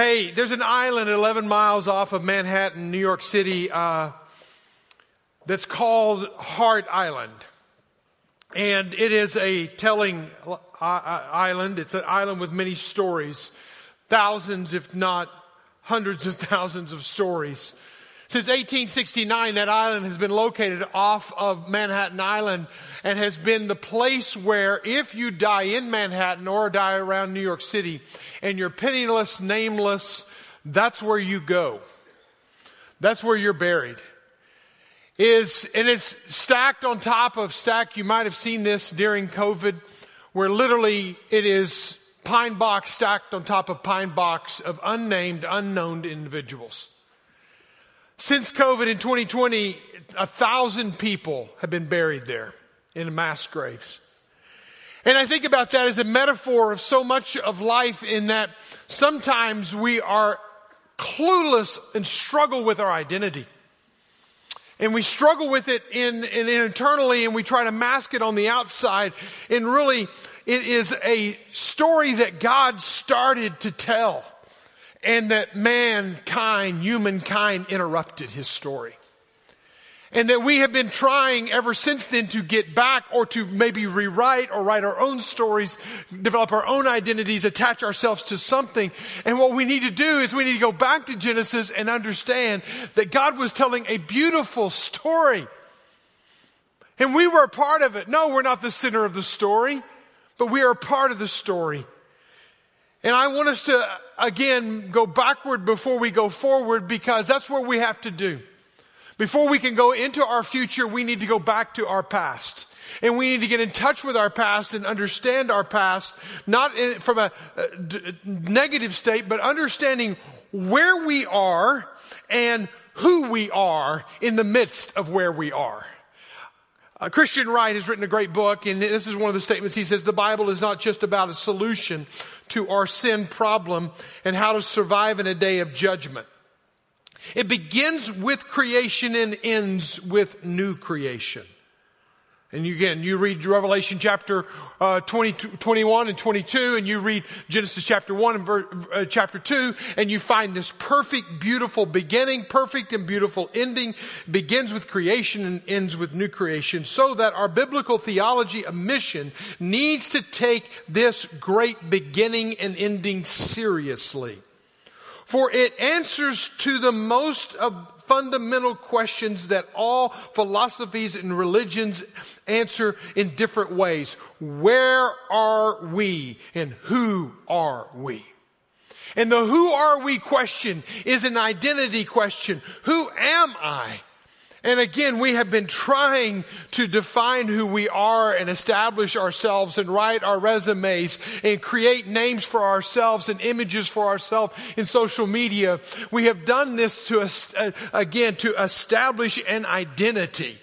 Hey, there's an island 11 miles off of Manhattan, New York City, uh, that's called Hart Island. And it is a telling uh, uh, island. It's an island with many stories. Thousands, if not hundreds of thousands of stories. Since 1869, that island has been located off of Manhattan Island and has been the place where if you die in Manhattan or die around New York City and you're penniless, nameless, that's where you go. That's where you're buried. Is, and it's stacked on top of stack. You might have seen this during COVID where literally it is pine box stacked on top of pine box of unnamed, unknown individuals. Since COVID in 2020, a thousand people have been buried there in mass graves. And I think about that as a metaphor of so much of life in that sometimes we are clueless and struggle with our identity. And we struggle with it in, in, internally and we try to mask it on the outside. And really, it is a story that God started to tell and that mankind, humankind interrupted his story. And that we have been trying ever since then to get back or to maybe rewrite or write our own stories, develop our own identities, attach ourselves to something. And what we need to do is we need to go back to Genesis and understand that God was telling a beautiful story. And we were a part of it. No, we're not the center of the story, but we are a part of the story. And I want us to again go backward before we go forward because that's what we have to do. Before we can go into our future, we need to go back to our past. And we need to get in touch with our past and understand our past, not in, from a, a d- negative state, but understanding where we are and who we are in the midst of where we are. Uh, Christian Wright has written a great book, and this is one of the statements. He says the Bible is not just about a solution to our sin problem and how to survive in a day of judgment. It begins with creation and ends with new creation. And you, again, you read Revelation chapter uh, 20, 21 and 22, and you read Genesis chapter 1 and ver, uh, chapter 2, and you find this perfect, beautiful beginning, perfect and beautiful ending, begins with creation and ends with new creation, so that our biblical theology of mission needs to take this great beginning and ending seriously. For it answers to the most of fundamental questions that all philosophies and religions answer in different ways. Where are we and who are we? And the who are we question is an identity question. Who am I? And again, we have been trying to define who we are and establish ourselves and write our resumes and create names for ourselves and images for ourselves in social media. We have done this to, uh, again, to establish an identity.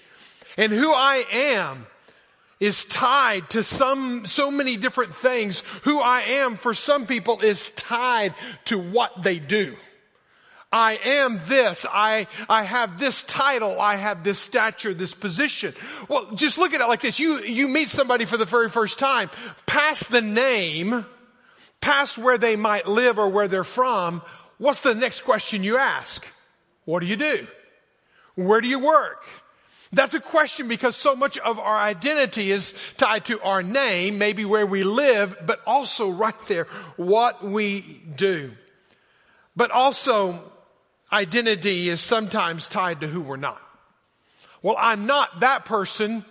And who I am is tied to some, so many different things. Who I am for some people is tied to what they do. I am this. I, I have this title. I have this stature, this position. Well, just look at it like this. You, you meet somebody for the very first time. Past the name, past where they might live or where they're from, what's the next question you ask? What do you do? Where do you work? That's a question because so much of our identity is tied to our name, maybe where we live, but also right there, what we do. But also, identity is sometimes tied to who we're not. Well, I'm not that person,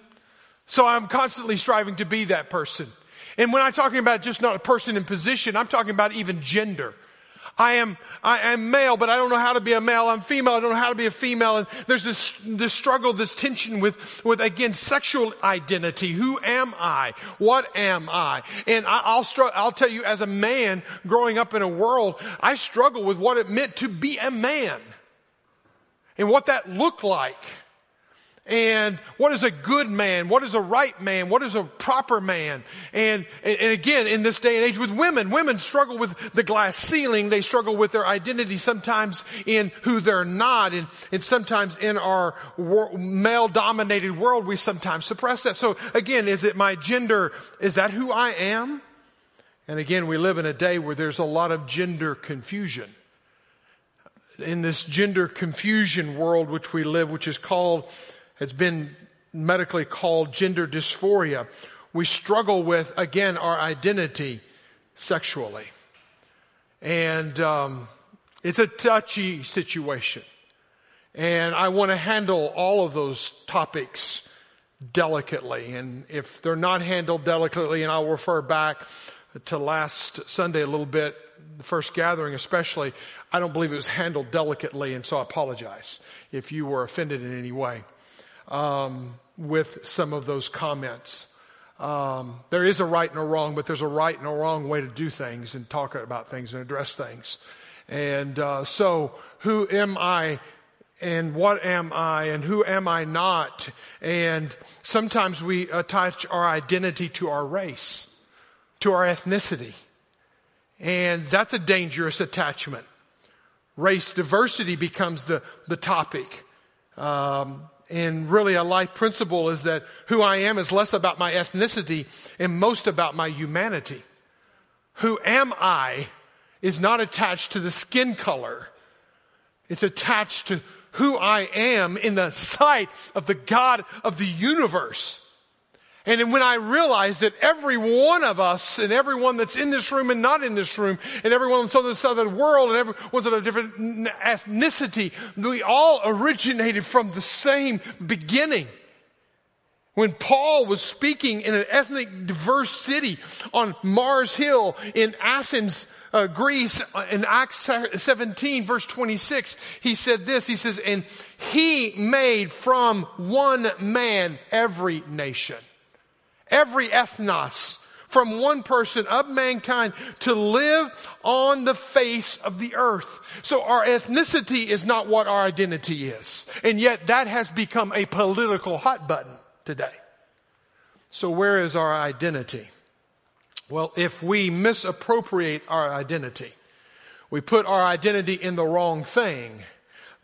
so I'm constantly striving to be that person. And when I'm talking about just not a person in position, I'm talking about even gender. I am, I am male, but I don't know how to be a male. I'm female. I don't know how to be a female. And there's this, this struggle, this tension with, with again, sexual identity. Who am I? What am I? And I, will I'll tell you as a man growing up in a world, I struggle with what it meant to be a man and what that looked like and what is a good man? What is a right man? What is a proper man? And, and again, in this day and age with women, women struggle with the glass ceiling. They struggle with their identity sometimes in who they're not. And, and sometimes in our male dominated world, we sometimes suppress that. So again, is it my gender? Is that who I am? And again, we live in a day where there's a lot of gender confusion. In this gender confusion world which we live, which is called, has been medically called gender dysphoria, we struggle with, again, our identity sexually. And um, it's a touchy situation. And I want to handle all of those topics delicately. And if they're not handled delicately, and I'll refer back to last Sunday a little bit, the first gathering especially, I don't believe it was handled delicately, and so I apologize if you were offended in any way um, with some of those comments. Um, there is a right and a wrong, but there's a right and a wrong way to do things and talk about things and address things. And uh, so, who am I and what am I and who am I not? And sometimes we attach our identity to our race, to our ethnicity. And that's a dangerous attachment. Race diversity becomes the, the topic. Um, and really a life principle is that who I am is less about my ethnicity and most about my humanity. Who am I is not attached to the skin color. It's attached to who I am in the sight of the God of the universe. And when I realized that every one of us and everyone that's in this room and not in this room and everyone on this other world and everyone's of a different ethnicity, we all originated from the same beginning. When Paul was speaking in an ethnic diverse city on Mars Hill in Athens, uh, Greece, uh, in Acts 17 verse 26, he said this, he says, and he made from one man every nation every ethnos, from one person of mankind to live on the face of the earth. So our ethnicity is not what our identity is. And yet that has become a political hot button today. So where is our identity? Well, if we misappropriate our identity, we put our identity in the wrong thing,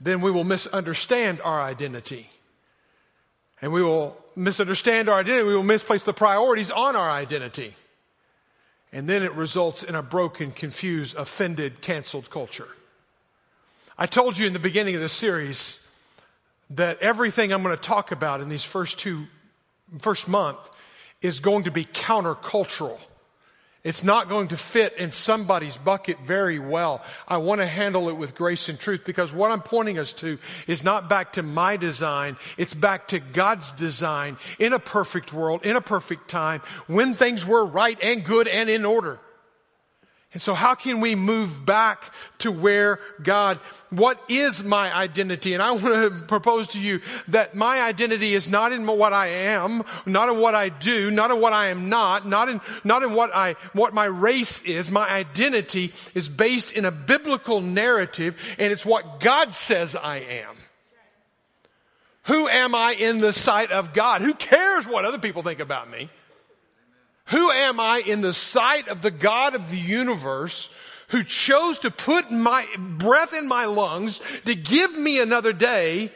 then we will misunderstand our identity. And we will misunderstand our identity. We will misplace the priorities on our identity. And then it results in a broken, confused, offended, canceled culture. I told you in the beginning of this series that everything I'm going to talk about in these first two, first month is going to be countercultural. It's not going to fit in somebody's bucket very well. I want to handle it with grace and truth because what I'm pointing us to is not back to my design. It's back to God's design in a perfect world, in a perfect time, when things were right and good and in order. And so how can we move back to where God, what is my identity? And I want to propose to you that my identity is not in what I am, not in what I do, not in what I am not, not in, not in what I, what my race is. My identity is based in a biblical narrative and it's what God says I am. Who am I in the sight of God? Who cares what other people think about me? Who am I in the sight of the God of the universe who chose to put my breath in my lungs to give me another day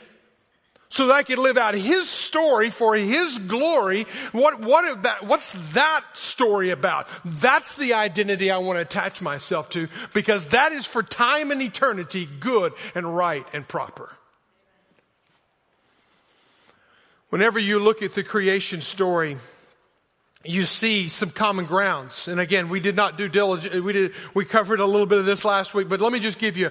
so that I could live out His story for His glory. What, what that, what's that story about? That's the identity I want to attach myself to because that is for time and eternity good and right and proper. Whenever you look at the creation story, you see some common grounds. And again, we did not do diligence. We did, we covered a little bit of this last week, but let me just give you,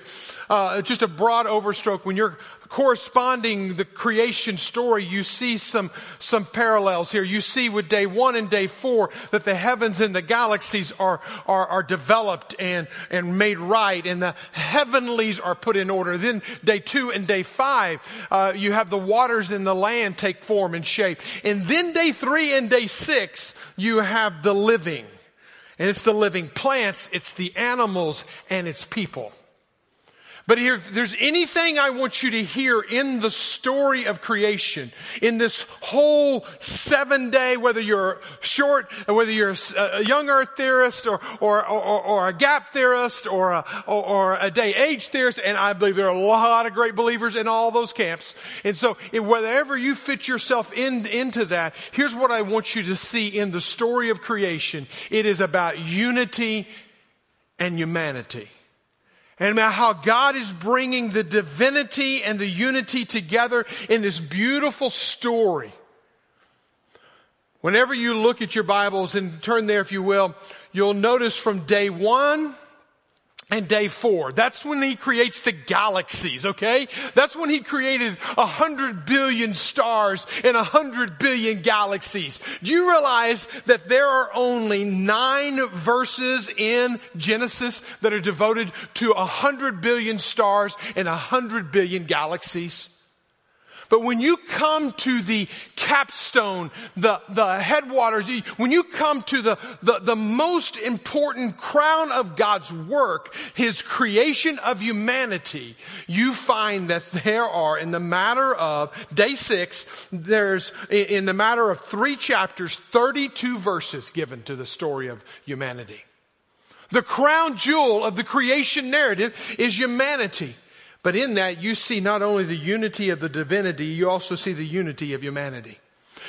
uh, just a broad overstroke. When you're corresponding the creation story, you see some, some parallels here. You see with day one and day four that the heavens and the galaxies are, are, are developed and, and made right and the heavenlies are put in order. Then day two and day five, uh, you have the waters in the land take form and shape. And then day three and day six, you have the living. And it's the living plants, it's the animals, and it's people. But if there's anything I want you to hear in the story of creation, in this whole seven day, whether you're short, whether you're a young earth theorist or, or, or, or a gap theorist or a, or, or a day age theorist, and I believe there are a lot of great believers in all those camps. And so wherever you fit yourself in, into that, here's what I want you to see in the story of creation. It is about unity and humanity and how God is bringing the divinity and the unity together in this beautiful story. Whenever you look at your Bibles and turn there if you will, you'll notice from day one and day four. That's when he creates the galaxies, okay? That's when he created a hundred billion stars and a hundred billion galaxies. Do you realize that there are only nine verses in Genesis that are devoted to a hundred billion stars and a hundred billion galaxies? But when you come to the capstone, the, the headwaters, when you come to the, the, the most important crown of God's work, His creation of humanity, you find that there are, in the matter of day six, there's, in the matter of three chapters, 32 verses given to the story of humanity. The crown jewel of the creation narrative is humanity. But in that, you see not only the unity of the divinity, you also see the unity of humanity.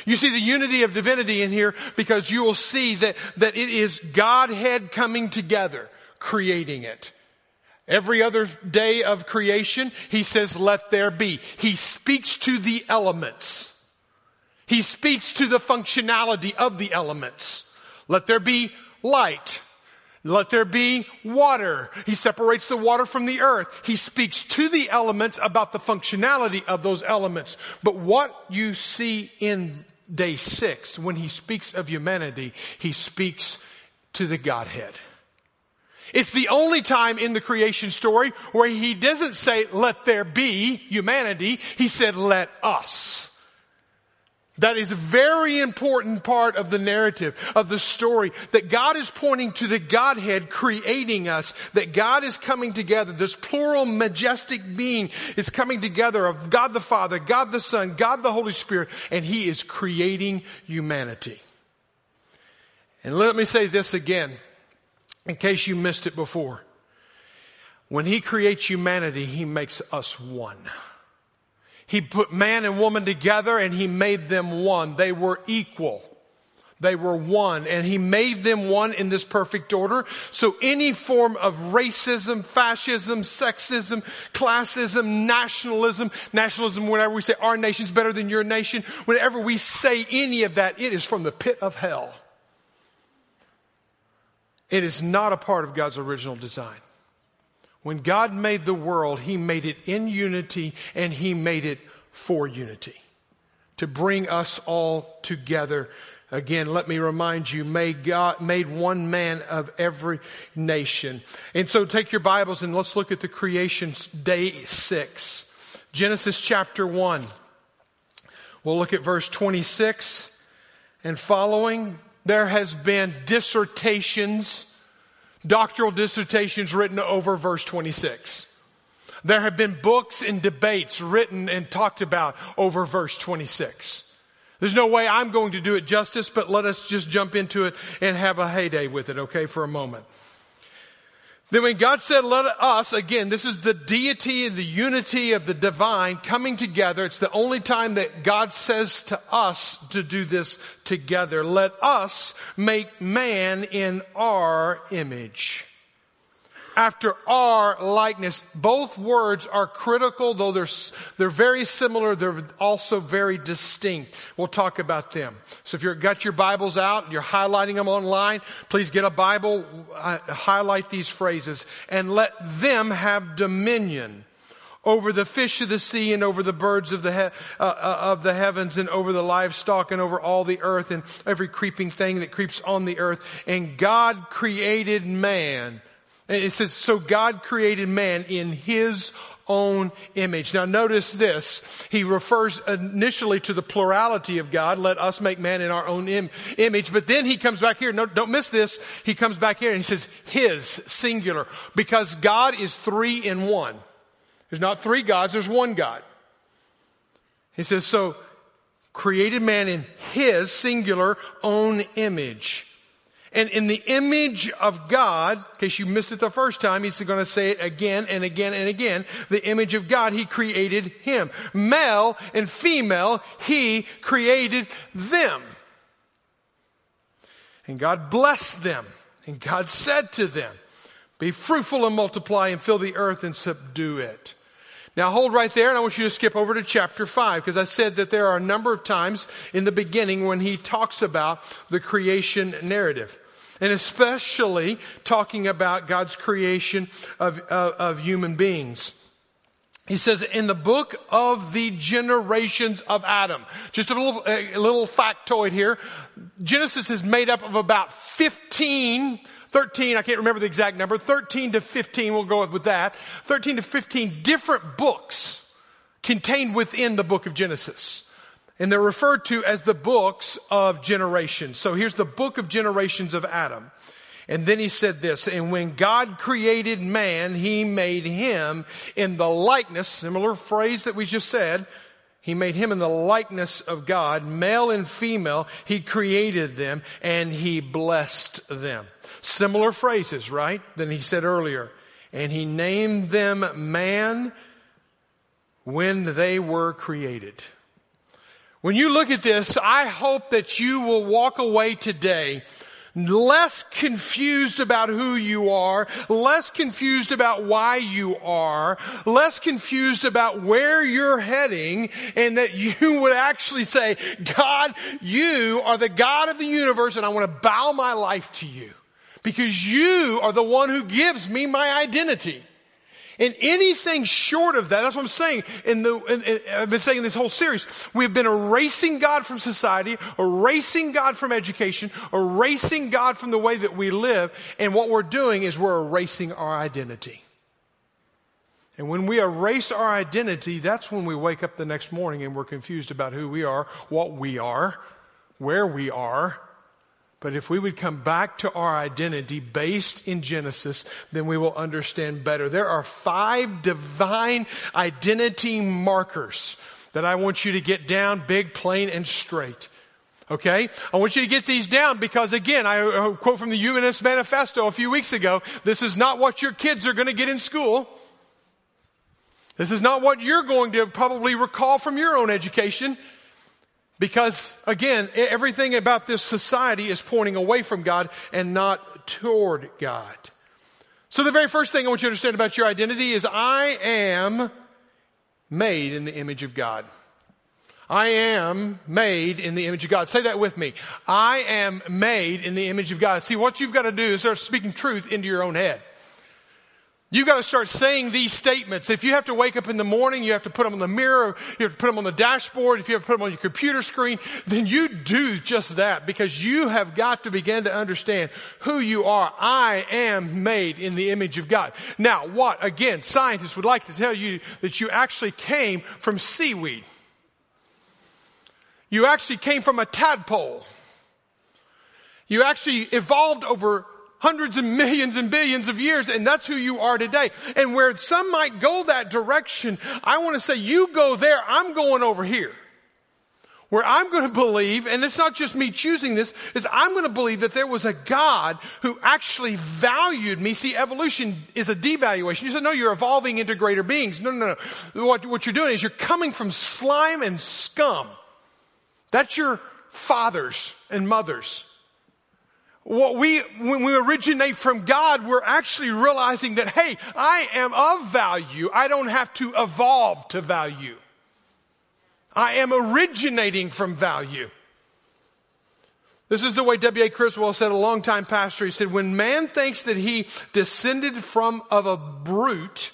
You see the unity of divinity in here because you will see that, that it is Godhead coming together, creating it. Every other day of creation, he says, let there be. He speaks to the elements. He speaks to the functionality of the elements. Let there be light. Let there be water. He separates the water from the earth. He speaks to the elements about the functionality of those elements. But what you see in day six, when he speaks of humanity, he speaks to the Godhead. It's the only time in the creation story where he doesn't say, let there be humanity. He said, let us. That is a very important part of the narrative, of the story, that God is pointing to the Godhead creating us, that God is coming together, this plural majestic being is coming together of God the Father, God the Son, God the Holy Spirit, and He is creating humanity. And let me say this again, in case you missed it before. When He creates humanity, He makes us one. He put man and woman together and he made them one. They were equal. They were one and he made them one in this perfect order. So any form of racism, fascism, sexism, classism, nationalism, nationalism, whenever we say our nation's better than your nation, whenever we say any of that, it is from the pit of hell. It is not a part of God's original design. When God made the world, He made it in unity and He made it for unity to bring us all together. Again, let me remind you, made God made one man of every nation. And so take your Bibles and let's look at the creation day six. Genesis chapter one. We'll look at verse 26 and following. There has been dissertations doctoral dissertations written over verse 26. There have been books and debates written and talked about over verse 26. There's no way I'm going to do it justice, but let us just jump into it and have a heyday with it, okay, for a moment. Then when God said, let us, again, this is the deity and the unity of the divine coming together. It's the only time that God says to us to do this together. Let us make man in our image after our likeness. Both words are critical, though they're, they're very similar, they're also very distinct. We'll talk about them. So if you've got your Bibles out, you're highlighting them online, please get a Bible, uh, highlight these phrases, and let them have dominion over the fish of the sea and over the birds of the, he- uh, uh, of the heavens and over the livestock and over all the earth and every creeping thing that creeps on the earth. And God created man it says, so God created man in his own image. Now notice this. He refers initially to the plurality of God. Let us make man in our own Im- image. But then he comes back here. No, don't miss this. He comes back here and he says his singular because God is three in one. There's not three gods, there's one God. He says, so created man in his singular own image. And in the image of God, in case you missed it the first time, he's going to say it again and again and again. The image of God, he created him. Male and female, he created them. And God blessed them. And God said to them, be fruitful and multiply and fill the earth and subdue it. Now hold right there and I want you to skip over to chapter 5 because I said that there are a number of times in the beginning when he talks about the creation narrative. And especially talking about God's creation of, of, of human beings. He says in the book of the generations of Adam, just a little, a little factoid here. Genesis is made up of about 15 13, I can't remember the exact number, 13 to 15, we'll go with that, 13 to 15 different books contained within the book of Genesis. And they're referred to as the books of generations. So here's the book of generations of Adam. And then he said this, and when God created man, he made him in the likeness, similar phrase that we just said, he made him in the likeness of God, male and female. He created them and he blessed them. Similar phrases, right? Than he said earlier. And he named them man when they were created. When you look at this, I hope that you will walk away today less confused about who you are, less confused about why you are, less confused about where you're heading, and that you would actually say, God, you are the God of the universe and I want to bow my life to you because you are the one who gives me my identity. And anything short of that, that's what I'm saying. In the, in, in, I've been saying this whole series, we've been erasing God from society, erasing God from education, erasing God from the way that we live. And what we're doing is we're erasing our identity. And when we erase our identity, that's when we wake up the next morning and we're confused about who we are, what we are, where we are, but if we would come back to our identity based in Genesis, then we will understand better. There are five divine identity markers that I want you to get down big, plain, and straight. Okay? I want you to get these down because again, I quote from the Humanist Manifesto a few weeks ago, this is not what your kids are going to get in school. This is not what you're going to probably recall from your own education. Because again, everything about this society is pointing away from God and not toward God. So the very first thing I want you to understand about your identity is I am made in the image of God. I am made in the image of God. Say that with me. I am made in the image of God. See, what you've got to do is start speaking truth into your own head. You got to start saying these statements. If you have to wake up in the morning, you have to put them on the mirror, you have to put them on the dashboard, if you have to put them on your computer screen, then you do just that because you have got to begin to understand who you are. I am made in the image of God. Now, what? Again, scientists would like to tell you that you actually came from seaweed. You actually came from a tadpole. You actually evolved over hundreds and millions and billions of years, and that's who you are today. And where some might go that direction, I want to say, you go there, I'm going over here. Where I'm going to believe, and it's not just me choosing this, is I'm going to believe that there was a God who actually valued me. See, evolution is a devaluation. You said, no, you're evolving into greater beings. No, no, no. What, what you're doing is you're coming from slime and scum. That's your fathers and mothers what we, when we originate from God, we're actually realizing that, hey, I am of value. I don't have to evolve to value. I am originating from value. This is the way W.A. Criswell said, a long-time pastor. He said, when man thinks that he descended from of a brute,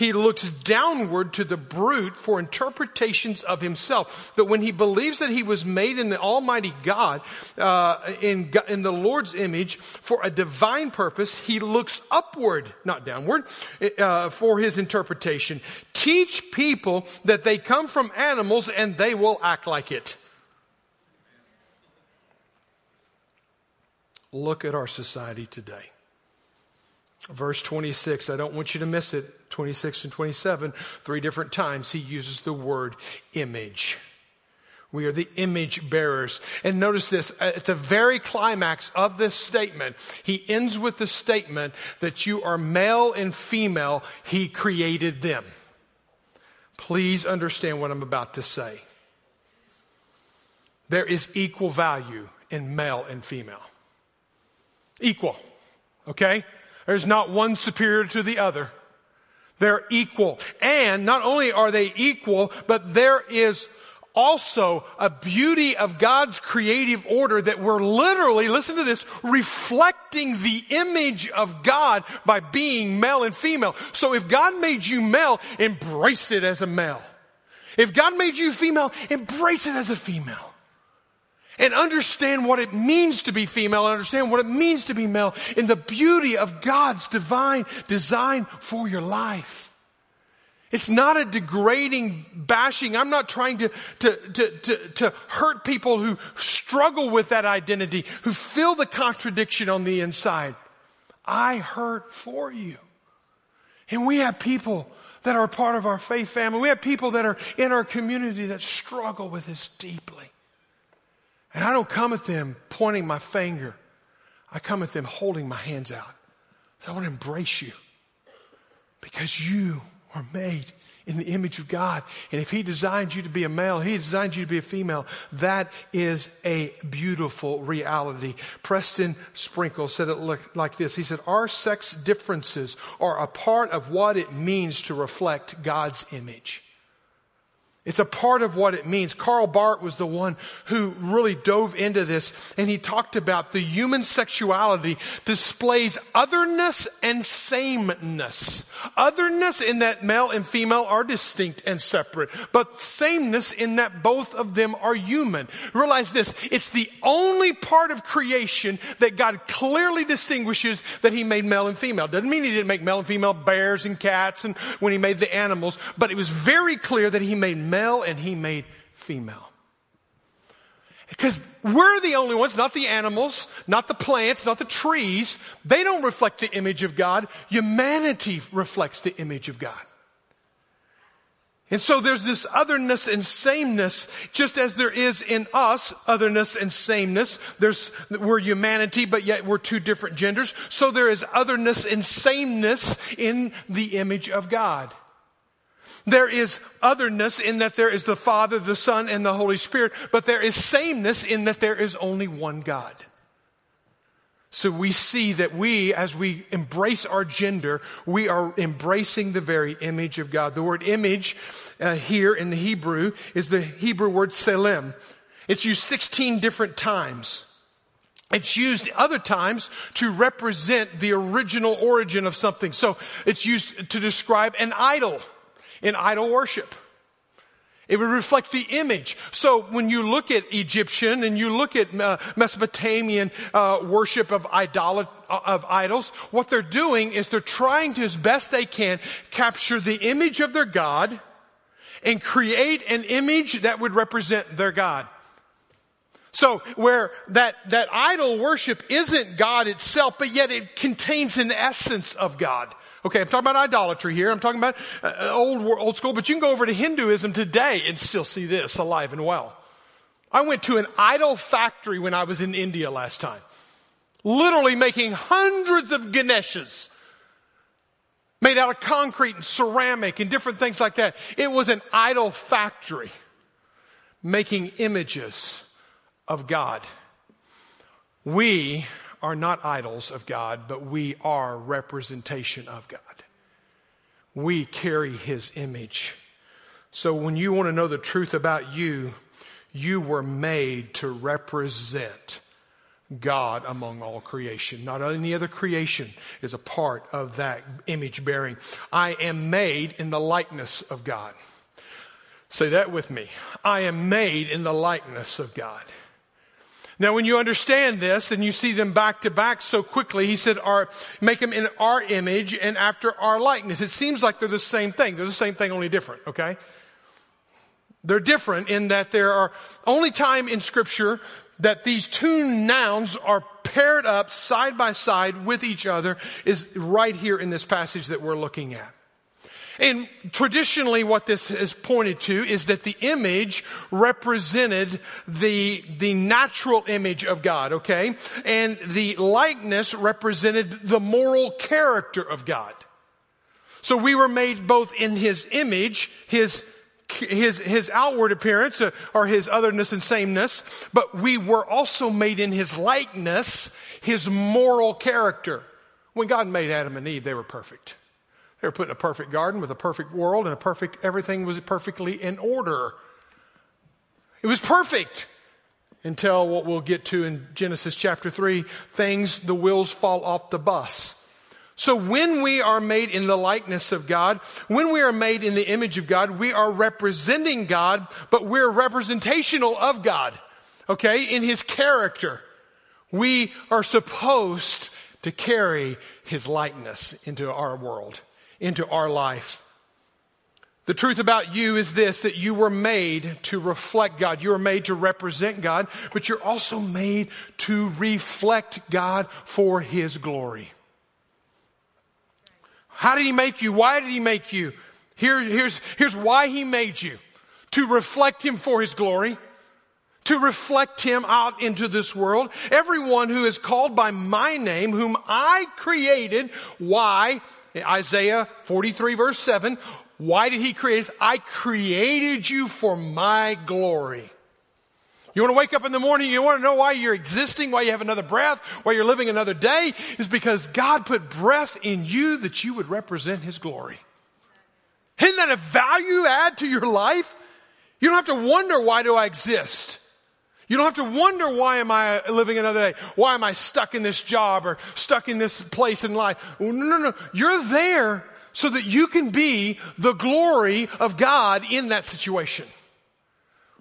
he looks downward to the brute for interpretations of himself. But when he believes that he was made in the Almighty God, uh, in, in the Lord's image for a divine purpose, he looks upward, not downward, uh, for his interpretation. Teach people that they come from animals and they will act like it. Look at our society today. Verse 26, I don't want you to miss it. 26 and 27, three different times he uses the word image. We are the image bearers. And notice this, at the very climax of this statement, he ends with the statement that you are male and female, he created them. Please understand what I'm about to say. There is equal value in male and female. Equal. Okay? There's not one superior to the other. They're equal. And not only are they equal, but there is also a beauty of God's creative order that we're literally, listen to this, reflecting the image of God by being male and female. So if God made you male, embrace it as a male. If God made you female, embrace it as a female and understand what it means to be female and understand what it means to be male in the beauty of God's divine design for your life. It's not a degrading bashing. I'm not trying to, to, to, to, to hurt people who struggle with that identity, who feel the contradiction on the inside. I hurt for you. And we have people that are part of our faith family. We have people that are in our community that struggle with this deeply. And I don't come at them pointing my finger. I come at them holding my hands out. So I want to embrace you because you are made in the image of God. And if He designed you to be a male, He designed you to be a female. That is a beautiful reality. Preston Sprinkle said it like this. He said, Our sex differences are a part of what it means to reflect God's image. It's a part of what it means. Karl Barth was the one who really dove into this and he talked about the human sexuality displays otherness and sameness. Otherness in that male and female are distinct and separate, but sameness in that both of them are human. Realize this, it's the only part of creation that God clearly distinguishes that he made male and female. Doesn't mean he didn't make male and female bears and cats and when he made the animals, but it was very clear that he made male and he made female. Because we're the only ones, not the animals, not the plants, not the trees. They don't reflect the image of God. Humanity reflects the image of God. And so there's this otherness and sameness, just as there is in us, otherness and sameness. There's, we're humanity, but yet we're two different genders. So there is otherness and sameness in the image of God. There is otherness in that there is the Father, the Son, and the Holy Spirit, but there is sameness in that there is only one God. So we see that we, as we embrace our gender, we are embracing the very image of God. The word image uh, here in the Hebrew is the Hebrew word selim. It's used 16 different times. It's used other times to represent the original origin of something. So it's used to describe an idol in idol worship. It would reflect the image. So when you look at Egyptian and you look at uh, Mesopotamian uh, worship of, idol- of idols, what they're doing is they're trying to, as best they can, capture the image of their God and create an image that would represent their God. So where that, that idol worship isn't God itself, but yet it contains an essence of God. Okay, I'm talking about idolatry here. I'm talking about uh, old, old school, but you can go over to Hinduism today and still see this alive and well. I went to an idol factory when I was in India last time. Literally making hundreds of Ganeshas made out of concrete and ceramic and different things like that. It was an idol factory making images of God. We are not idols of God, but we are representation of God. We carry his image. So when you want to know the truth about you, you were made to represent God among all creation. Not any other creation is a part of that image bearing. I am made in the likeness of God. Say that with me. I am made in the likeness of God. Now, when you understand this and you see them back to back so quickly, he said, our, make them in our image and after our likeness. It seems like they're the same thing. They're the same thing, only different, okay? They're different in that there are only time in scripture that these two nouns are paired up side by side with each other is right here in this passage that we're looking at. And traditionally what this is pointed to is that the image represented the, the natural image of God, okay? And the likeness represented the moral character of God. So we were made both in His image, His his, his outward appearance uh, or his otherness and sameness, but we were also made in his likeness, his moral character. When God made Adam and Eve, they were perfect. They were put in a perfect garden with a perfect world and a perfect, everything was perfectly in order. It was perfect until what we'll get to in Genesis chapter 3, things, the wheels fall off the bus. So when we are made in the likeness of God, when we are made in the image of God, we are representing God, but we're representational of God. Okay? In His character. We are supposed to carry His likeness into our world into our life. The truth about you is this, that you were made to reflect God. You were made to represent God, but you're also made to reflect God for His glory. How did He make you? Why did He make you? Here, here's, here's why He made you. To reflect Him for His glory to reflect him out into this world. Everyone who is called by my name, whom I created, why? Isaiah 43 verse 7. Why did he create us? I created you for my glory. You want to wake up in the morning, you want to know why you're existing, why you have another breath, why you're living another day, is because God put breath in you that you would represent His glory. Isn't that a value add to your life? You don't have to wonder, why do I exist? You don't have to wonder why am I living another day? Why am I stuck in this job or stuck in this place in life? No, no, no. You're there so that you can be the glory of God in that situation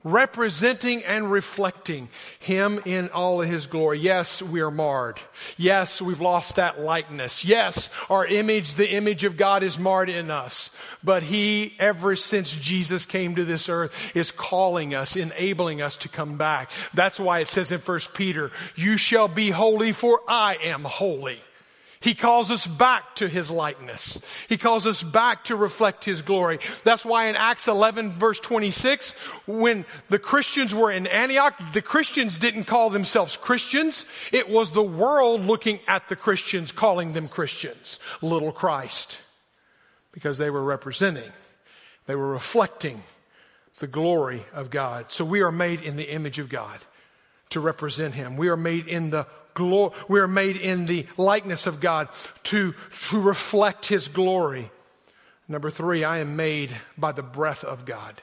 representing and reflecting Him in all of His glory. Yes, we are marred. Yes, we've lost that likeness. Yes, our image, the image of God is marred in us. But He, ever since Jesus came to this earth, is calling us, enabling us to come back. That's why it says in 1 Peter, you shall be holy for I am holy. He calls us back to His likeness. He calls us back to reflect His glory. That's why in Acts 11 verse 26, when the Christians were in Antioch, the Christians didn't call themselves Christians. It was the world looking at the Christians calling them Christians. Little Christ. Because they were representing, they were reflecting the glory of God. So we are made in the image of God to represent Him. We are made in the glory, we are made in the likeness of God to, to reflect His glory. Number three, I am made by the breath of God.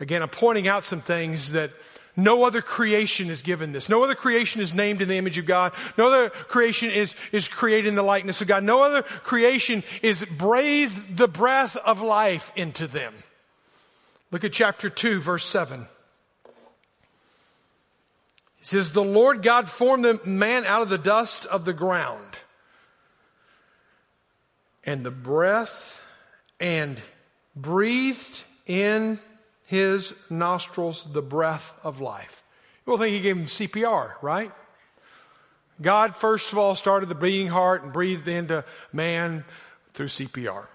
Again, I'm pointing out some things that no other creation is given this. No other creation is named in the image of God. No other creation is, is created in the likeness of God. No other creation is breathed the breath of life into them. Look at chapter 2, verse 7 says, The Lord God formed the man out of the dust of the ground. And the breath and breathed in his nostrils the breath of life. You will think he gave him CPR, right? God, first of all, started the beating heart and breathed into man through CPR.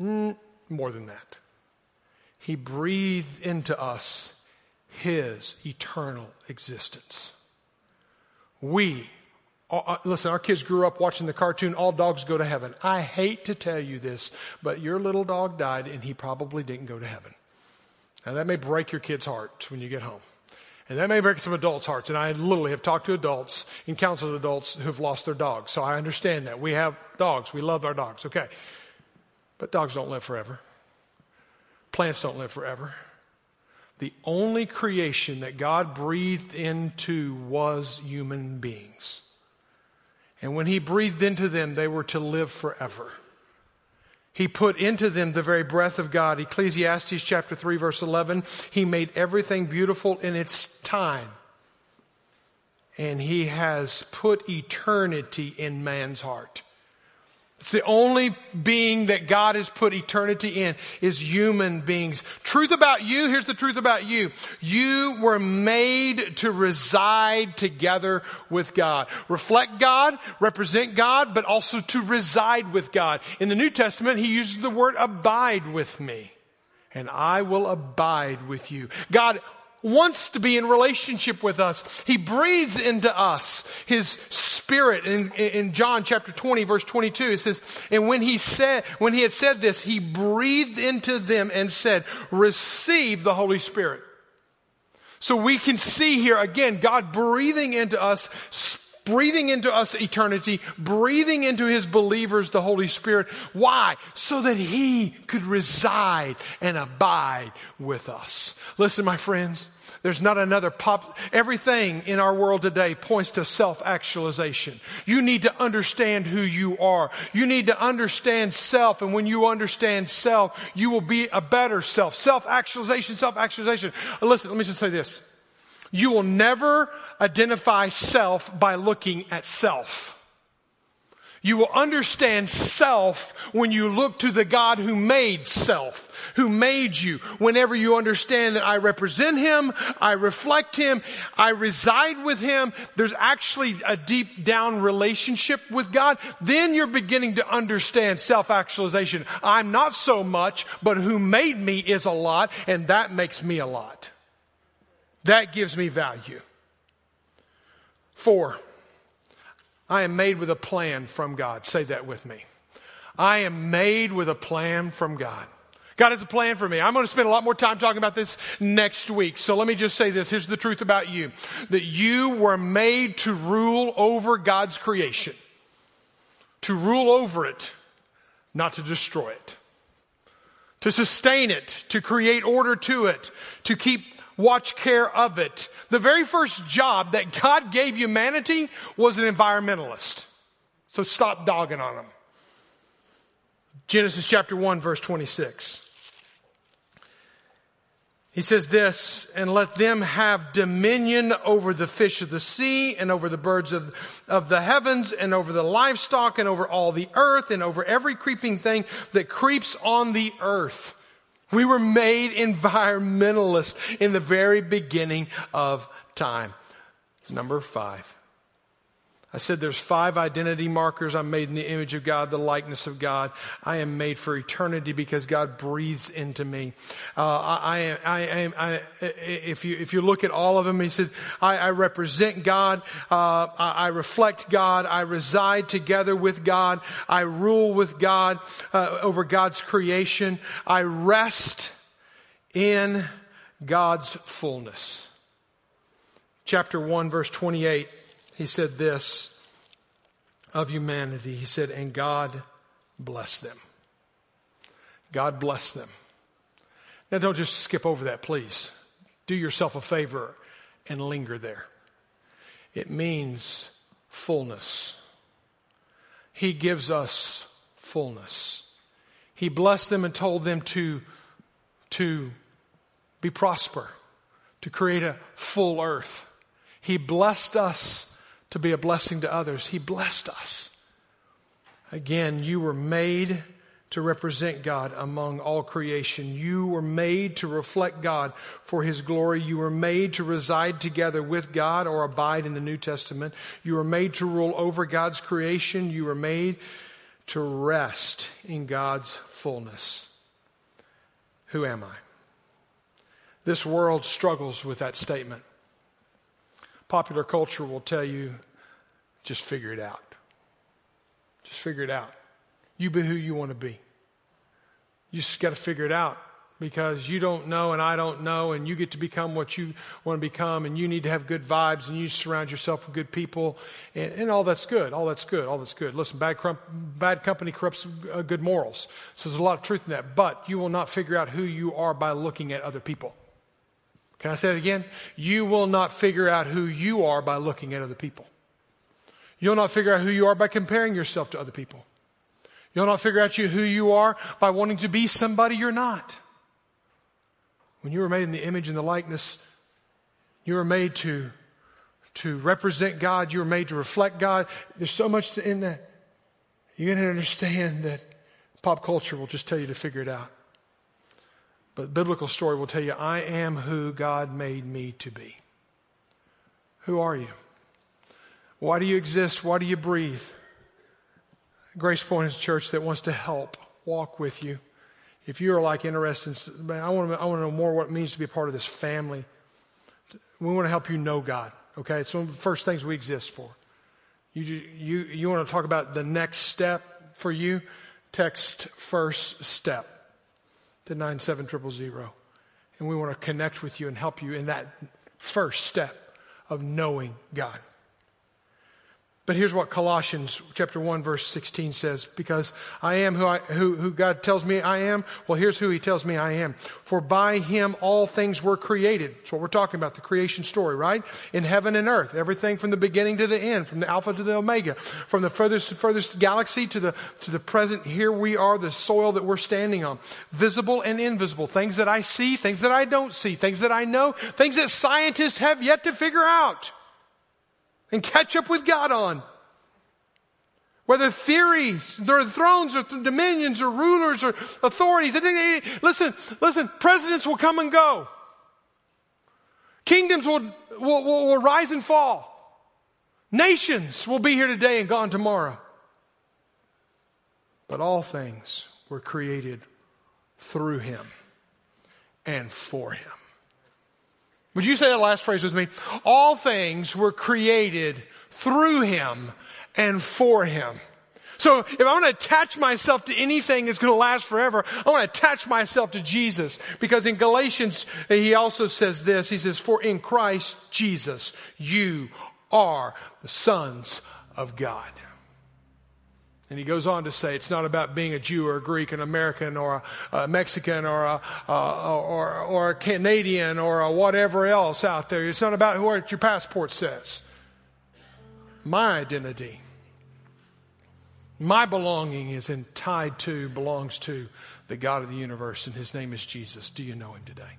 Mm, more than that. He breathed into us his eternal existence. We, uh, listen, our kids grew up watching the cartoon, All Dogs Go to Heaven. I hate to tell you this, but your little dog died and he probably didn't go to heaven. Now that may break your kids' hearts when you get home. And that may break some adults' hearts. And I literally have talked to adults and counseled adults who've lost their dogs. So I understand that. We have dogs. We love our dogs. Okay. But dogs don't live forever. Plants don't live forever. The only creation that God breathed into was human beings. And when He breathed into them, they were to live forever. He put into them the very breath of God. Ecclesiastes chapter 3 verse 11. He made everything beautiful in its time. And he has put eternity in man's heart. It's the only being that God has put eternity in is human beings. Truth about you, here's the truth about you. You were made to reside together with God. Reflect God, represent God, but also to reside with God. In the New Testament, he uses the word abide with me. And I will abide with you. God wants to be in relationship with us. He breathes into us His Spirit. In, in John chapter 20 verse 22 it says, and when he said, when he had said this, he breathed into them and said, receive the Holy Spirit. So we can see here again, God breathing into us, breathing into us eternity, breathing into his believers the Holy Spirit. Why? So that he could reside and abide with us. Listen, my friends, there's not another pop. Everything in our world today points to self-actualization. You need to understand who you are. You need to understand self. And when you understand self, you will be a better self. Self-actualization, self-actualization. Listen, let me just say this. You will never identify self by looking at self. You will understand self when you look to the God who made self, who made you. Whenever you understand that I represent Him, I reflect Him, I reside with Him, there's actually a deep down relationship with God, then you're beginning to understand self-actualization. I'm not so much, but who made me is a lot, and that makes me a lot. That gives me value. Four. I am made with a plan from God. Say that with me. I am made with a plan from God. God has a plan for me. I'm going to spend a lot more time talking about this next week. So let me just say this. Here's the truth about you. That you were made to rule over God's creation. To rule over it, not to destroy it. To sustain it, to create order to it, to keep watch care of it. The very first job that God gave humanity was an environmentalist. So stop dogging on them. Genesis chapter 1 verse 26. He says this, and let them have dominion over the fish of the sea and over the birds of, of the heavens and over the livestock and over all the earth and over every creeping thing that creeps on the earth. We were made environmentalists in the very beginning of time. Number five. I said there's five identity markers. I'm made in the image of God, the likeness of God. I am made for eternity because God breathes into me. Uh, I, I, am, I, if you, if you look at all of them, he said, I, I represent God. Uh, I, I, reflect God. I reside together with God. I rule with God, uh, over God's creation. I rest in God's fullness. Chapter 1 verse 28 he said this of humanity. He said, and God bless them. God bless them. Now don't just skip over that, please. Do yourself a favor and linger there. It means fullness. He gives us fullness. He blessed them and told them to, to be prosper, to create a full earth. He blessed us to be a blessing to others. He blessed us. Again, you were made to represent God among all creation. You were made to reflect God for His glory. You were made to reside together with God or abide in the New Testament. You were made to rule over God's creation. You were made to rest in God's fullness. Who am I? This world struggles with that statement. Popular culture will tell you just figure it out. Just figure it out. You be who you want to be. You just got to figure it out because you don't know and I don't know, and you get to become what you want to become, and you need to have good vibes, and you surround yourself with good people, and, and all that's good. All that's good. All that's good. Listen, bad, bad company corrupts uh, good morals. So there's a lot of truth in that, but you will not figure out who you are by looking at other people. Can I say it again? You will not figure out who you are by looking at other people. You'll not figure out who you are by comparing yourself to other people. You'll not figure out you, who you are by wanting to be somebody you're not. When you were made in the image and the likeness, you were made to, to represent God. You were made to reflect God. There's so much in that. You're going to understand that pop culture will just tell you to figure it out. But biblical story will tell you, I am who God made me to be. Who are you? Why do you exist? Why do you breathe? Grace Point is a church that wants to help walk with you. If you are like interested, in, I want to, I want to know more what it means to be a part of this family. We want to help you know God. Okay, it's one of the first things we exist for. You, you, you want to talk about the next step for you? Text first step to 97000. And we want to connect with you and help you in that first step of knowing God. But here's what Colossians chapter 1 verse 16 says, because I am who, I, who, who God tells me I am. Well, here's who he tells me I am. For by him all things were created. That's what we're talking about, the creation story, right? In heaven and earth. Everything from the beginning to the end, from the Alpha to the Omega, from the furthest, furthest galaxy to the, to the present. Here we are, the soil that we're standing on. Visible and invisible. Things that I see, things that I don't see, things that I know, things that scientists have yet to figure out and catch up with God on. Whether theories, or thrones, or dominions, or rulers, or authorities. Listen, listen, presidents will come and go. Kingdoms will, will, will, will rise and fall. Nations will be here today and gone tomorrow. But all things were created through him and for him. Would you say that last phrase with me? All things were created through him and for him. So if I want to attach myself to anything that's going to last forever, I want to attach myself to Jesus. Because in Galatians, he also says this. He says, for in Christ Jesus, you are the sons of God. And he goes on to say it's not about being a Jew or a Greek, an American or a, a Mexican or a, or, or a Canadian or a whatever else out there. It's not about what your passport says. My identity, my belonging is in, tied to, belongs to the God of the universe, and his name is Jesus. Do you know him today?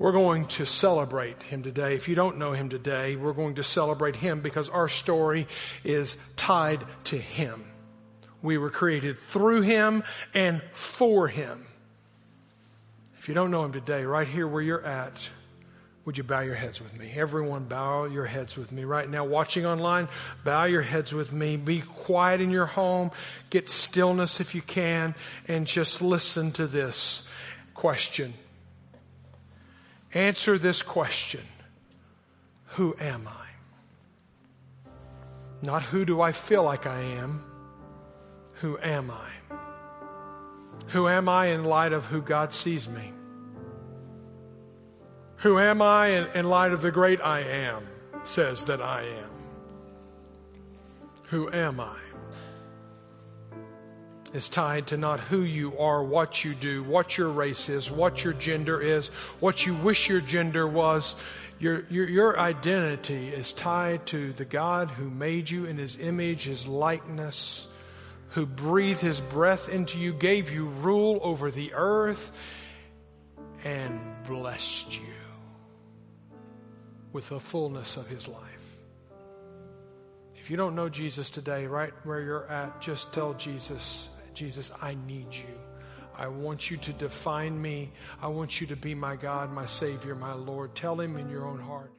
We're going to celebrate him today. If you don't know him today, we're going to celebrate him because our story is tied to him. We were created through him and for him. If you don't know him today, right here where you're at, would you bow your heads with me? Everyone, bow your heads with me. Right now, watching online, bow your heads with me. Be quiet in your home. Get stillness if you can, and just listen to this question. Answer this question Who am I? Not who do I feel like I am? Who am I? Who am I in light of who God sees me? Who am I in, in light of the great I am says that I am? Who am I? Is tied to not who you are, what you do, what your race is, what your gender is, what you wish your gender was. Your, your, your identity is tied to the God who made you in his image, his likeness, who breathed his breath into you, gave you rule over the earth, and blessed you with the fullness of his life. If you don't know Jesus today, right where you're at, just tell Jesus, Jesus, I need you. I want you to define me. I want you to be my God, my Savior, my Lord. Tell him in your own heart.